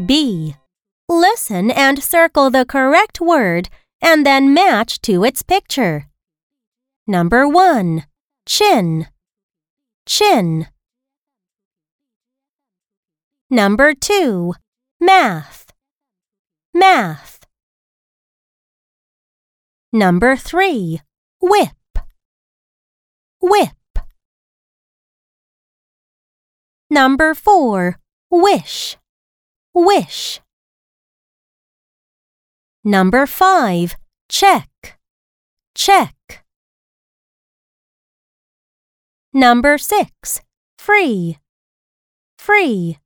B. Listen and circle the correct word and then match to its picture. Number 1. Chin. Chin. Number 2. Math. Math. Number 3. Whip. Whip. Number 4. Wish. Wish. Number 5. Check. Check. Number 6. Free. Free.